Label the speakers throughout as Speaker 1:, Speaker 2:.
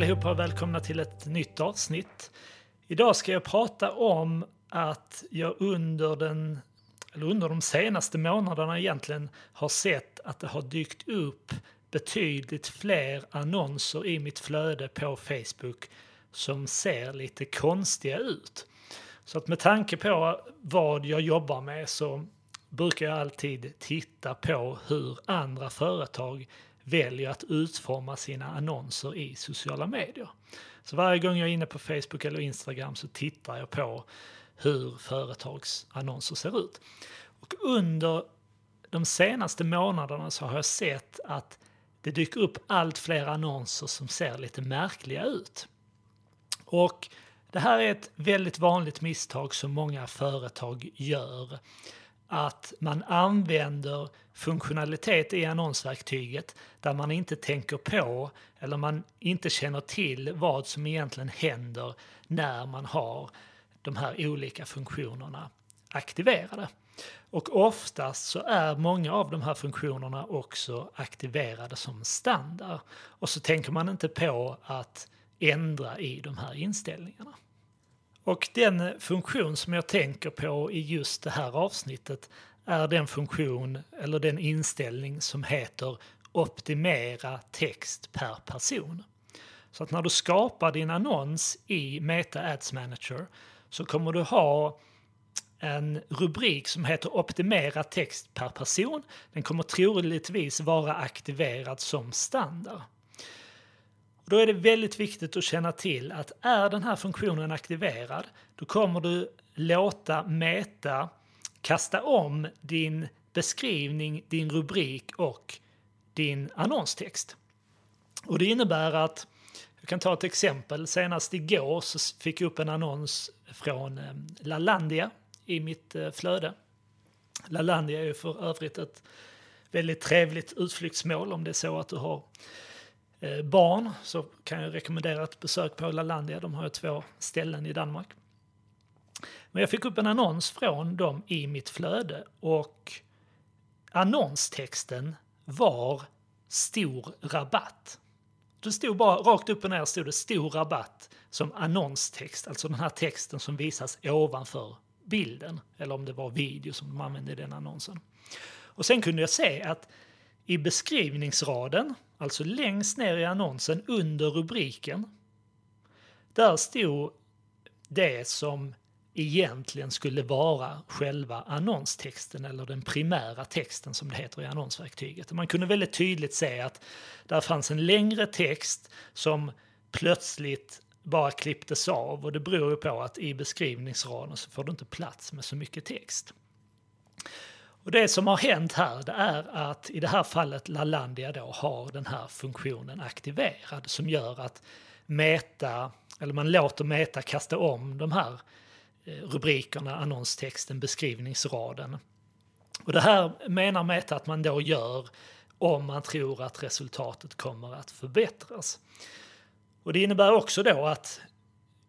Speaker 1: allihopa och välkomna till ett nytt avsnitt. Idag ska jag prata om att jag under, den, eller under de senaste månaderna egentligen har sett att det har dykt upp betydligt fler annonser i mitt flöde på Facebook som ser lite konstiga ut. Så att med tanke på vad jag jobbar med så brukar jag alltid titta på hur andra företag väljer att utforma sina annonser i sociala medier. Så varje gång jag är inne på Facebook eller Instagram så tittar jag på hur företagsannonser ser ut. Och under de senaste månaderna så har jag sett att det dyker upp allt fler annonser som ser lite märkliga ut. Och det här är ett väldigt vanligt misstag som många företag gör. Att man använder funktionalitet i annonsverktyget där man inte tänker på eller man inte känner till vad som egentligen händer när man har de här olika funktionerna aktiverade. Och oftast så är många av de här funktionerna också aktiverade som standard. Och så tänker man inte på att ändra i de här inställningarna. Och den funktion som jag tänker på i just det här avsnittet är den funktion eller den inställning som heter optimera text per person. Så att när du skapar din annons i Meta Ads Manager så kommer du ha en rubrik som heter optimera text per person. Den kommer troligtvis vara aktiverad som standard. Då är det väldigt viktigt att känna till att är den här funktionen aktiverad, då kommer du låta Meta kasta om din beskrivning, din rubrik och din annonstext. Och det innebär att, jag kan ta ett exempel, senast igår så fick jag upp en annons från eh, Lalandia i mitt eh, flöde. Lalandia är ju för övrigt ett väldigt trevligt utflyktsmål om det är så att du har Eh, barn så kan jag rekommendera ett besök på Lalandia. De har ju två ställen i Danmark. Men jag fick upp en annons från dem i mitt flöde och annonstexten var stor rabatt. Det stod bara rakt upp och ner stod det stor rabatt som annonstext, alltså den här texten som visas ovanför bilden, eller om det var video som de använde i den annonsen. Och sen kunde jag se att i beskrivningsraden, alltså längst ner i annonsen under rubriken, där stod det som egentligen skulle vara själva annonstexten eller den primära texten som det heter i annonsverktyget. Man kunde väldigt tydligt se att där fanns en längre text som plötsligt bara klipptes av och det beror ju på att i beskrivningsraden så får du inte plats med så mycket text. Och det som har hänt här det är att i det här fallet Lalandia då har den här funktionen aktiverad som gör att Meta, eller man låter Meta kasta om de här eh, rubrikerna, annonstexten, beskrivningsraden. Och det här menar Meta att man då gör om man tror att resultatet kommer att förbättras. Och det innebär också då att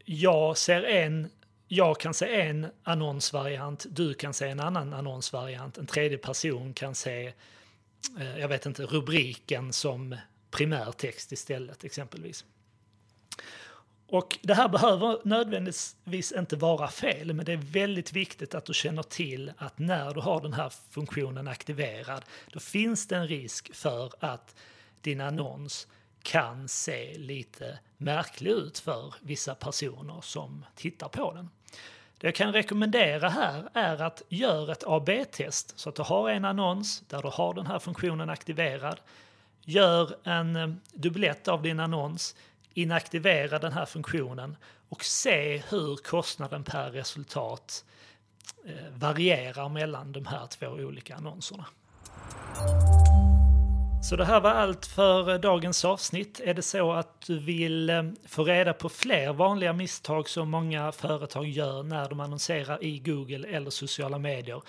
Speaker 1: jag ser en jag kan se en annonsvariant, du kan se en annan annonsvariant, en tredje person kan se, eh, jag vet inte, rubriken som primärtext istället exempelvis. Och det här behöver nödvändigtvis inte vara fel, men det är väldigt viktigt att du känner till att när du har den här funktionen aktiverad, då finns det en risk för att din annons kan se lite märklig ut för vissa personer som tittar på den. Det jag kan rekommendera här är att gör ett AB-test så att du har en annons där du har den här funktionen aktiverad. Gör en eh, dubblett av din annons inaktivera den här funktionen och se hur kostnaden per resultat eh, varierar mellan de här två olika annonserna. Så det här var allt för eh, dagens avsnitt. Är det så att du vill eh, få reda på fler vanliga misstag som många företag gör när de annonserar i Google eller sociala medier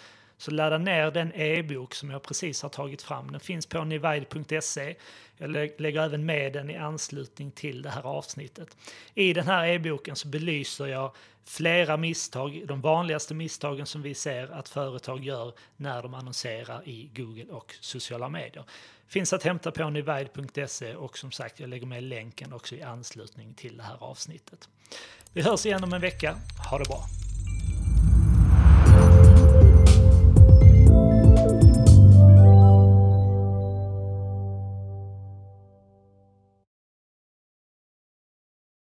Speaker 1: så ladda ner den e-bok som jag precis har tagit fram. Den finns på nivide.se. Jag lägger även med den i anslutning till det här avsnittet. I den här e-boken så belyser jag flera misstag, de vanligaste misstagen som vi ser att företag gör när de annonserar i Google och sociala medier. Finns att hämta på nivide.se och som sagt, jag lägger med länken också i anslutning till det här avsnittet. Vi hörs igen om en vecka. Ha det bra!